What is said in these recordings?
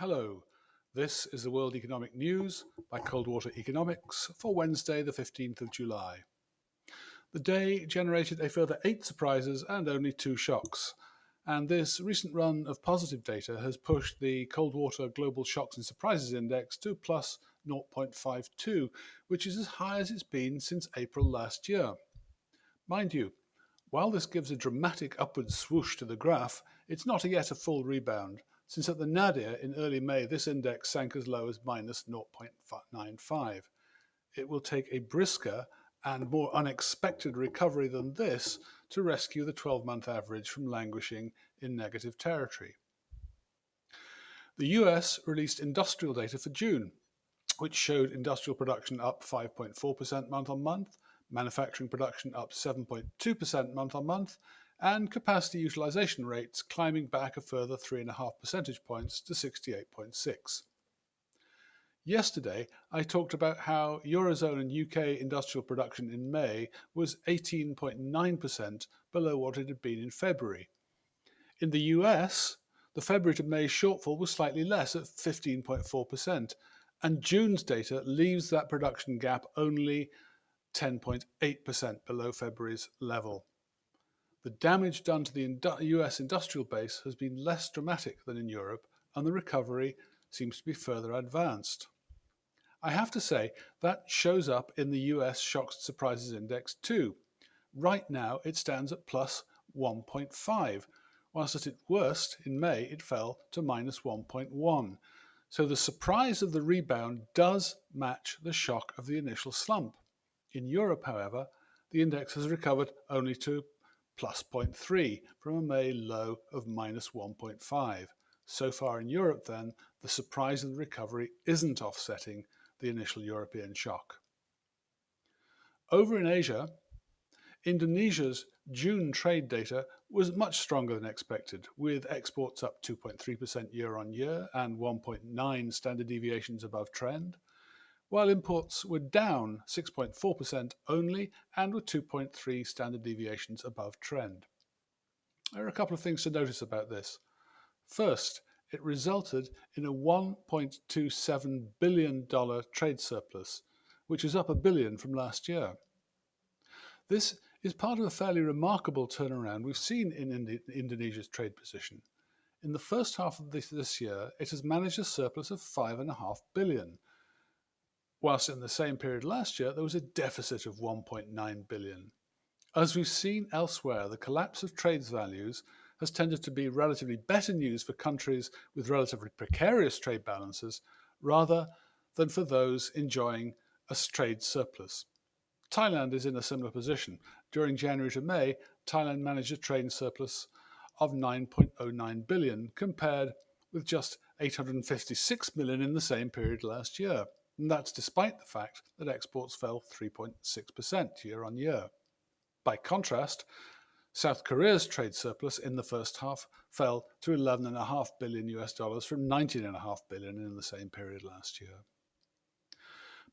Hello, this is the World Economic News by Coldwater Economics for Wednesday, the 15th of July. The day generated a further eight surprises and only two shocks, and this recent run of positive data has pushed the Coldwater Global Shocks and Surprises Index to plus 0.52, which is as high as it's been since April last year. Mind you, while this gives a dramatic upward swoosh to the graph, it's not yet a full rebound, since at the nadir in early May this index sank as low as minus 0.95. It will take a brisker and more unexpected recovery than this to rescue the 12 month average from languishing in negative territory. The US released industrial data for June, which showed industrial production up 5.4% month on month, manufacturing production up 7.2% month on month, and capacity utilization rates climbing back a further 3.5 percentage points to 68.6. Yesterday, I talked about how Eurozone and UK industrial production in May was 18.9% below what it had been in February. In the US, the February to May shortfall was slightly less at 15.4%, and June's data leaves that production gap only 10.8% below February's level the damage done to the US industrial base has been less dramatic than in Europe, and the recovery seems to be further advanced. I have to say that shows up in the US Shocks and Surprises Index too. Right now it stands at plus 1.5, whilst at its worst in May it fell to minus 1.1. So the surprise of the rebound does match the shock of the initial slump. In Europe, however, the index has recovered only to plus 0.3 from a May low of minus 1.5. So far in Europe, then, the surprise of the recovery isn't offsetting the initial European shock. Over in Asia, Indonesia's June trade data was much stronger than expected, with exports up 2.3% year on year and 1.9 standard deviations above trend, while imports were down 6.4% only and were 2.3 standard deviations above trend. There are a couple of things to notice about this. First, it resulted in a $1.27 billion trade surplus, which is up a billion from last year. This is part of a fairly remarkable turnaround we've seen in Indonesia's trade position. In the first half of this, this year, it has managed a surplus of 5.5 billion, whilst in the same period last year there was a deficit of 1.9 billion. As we've seen elsewhere, the collapse of trades values has tended to be relatively better news for countries with relatively precarious trade balances rather than for those enjoying a trade surplus. Thailand is in a similar position. During January to May, Thailand managed a trade surplus of 9.09 billion compared with just 856 million in the same period last year and that's despite the fact that exports fell 3.6% year on year. By contrast, South Korea's trade surplus in the first half fell to 11.5 billion US dollars from 19.5 billion in the same period last year.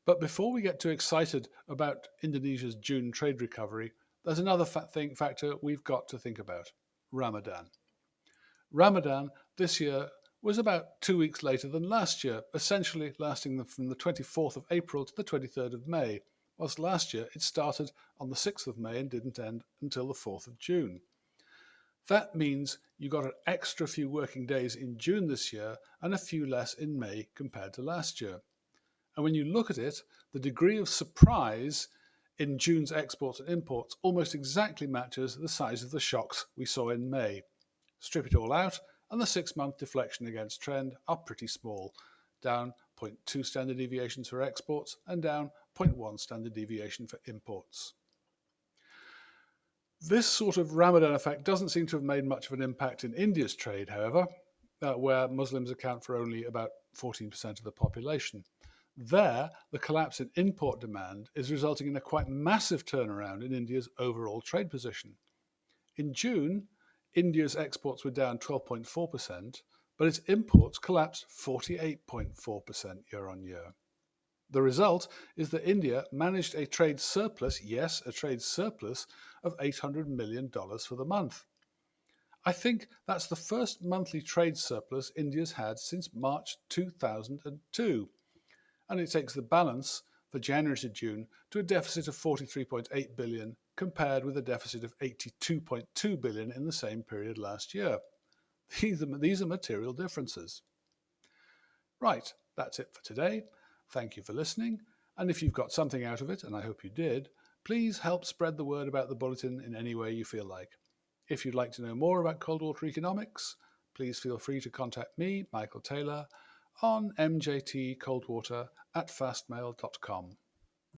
But before we get too excited about Indonesia's June trade recovery, there's another thing, factor we've got to think about Ramadan. Ramadan this year was about two weeks later than last year, essentially lasting from the 24th of April to the 23rd of May, whilst last year it started on the 6th of May and didn't end until the 4th of June. That means you got an extra few working days in June this year and a few less in May compared to last year. And when you look at it, the degree of surprise in June's exports and imports almost exactly matches the size of the shocks we saw in May. Strip it all out, and the six month deflection against trend are pretty small, down 0.2 standard deviations for exports and down 0.1 standard deviation for imports. This sort of Ramadan effect doesn't seem to have made much of an impact in India's trade, however, uh, where Muslims account for only about 14% of the population. There, the collapse in import demand is resulting in a quite massive turnaround in India's overall trade position. In June, India's exports were down 12.4%, but its imports collapsed 48.4% year on year. The result is that India managed a trade surplus, yes, a trade surplus of $800 million for the month. I think that's the first monthly trade surplus India's had since March 2002, and it takes the balance for January to June to a deficit of 43.8 billion compared with a deficit of 82.2 billion in the same period last year. These are, these are material differences. Right, that's it for today. Thank you for listening, and if you've got something out of it, and I hope you did, please help spread the word about the bulletin in any way you feel like. If you'd like to know more about Coldwater economics, please feel free to contact me, Michael Taylor, on mjtcoldwater at fastmail.com.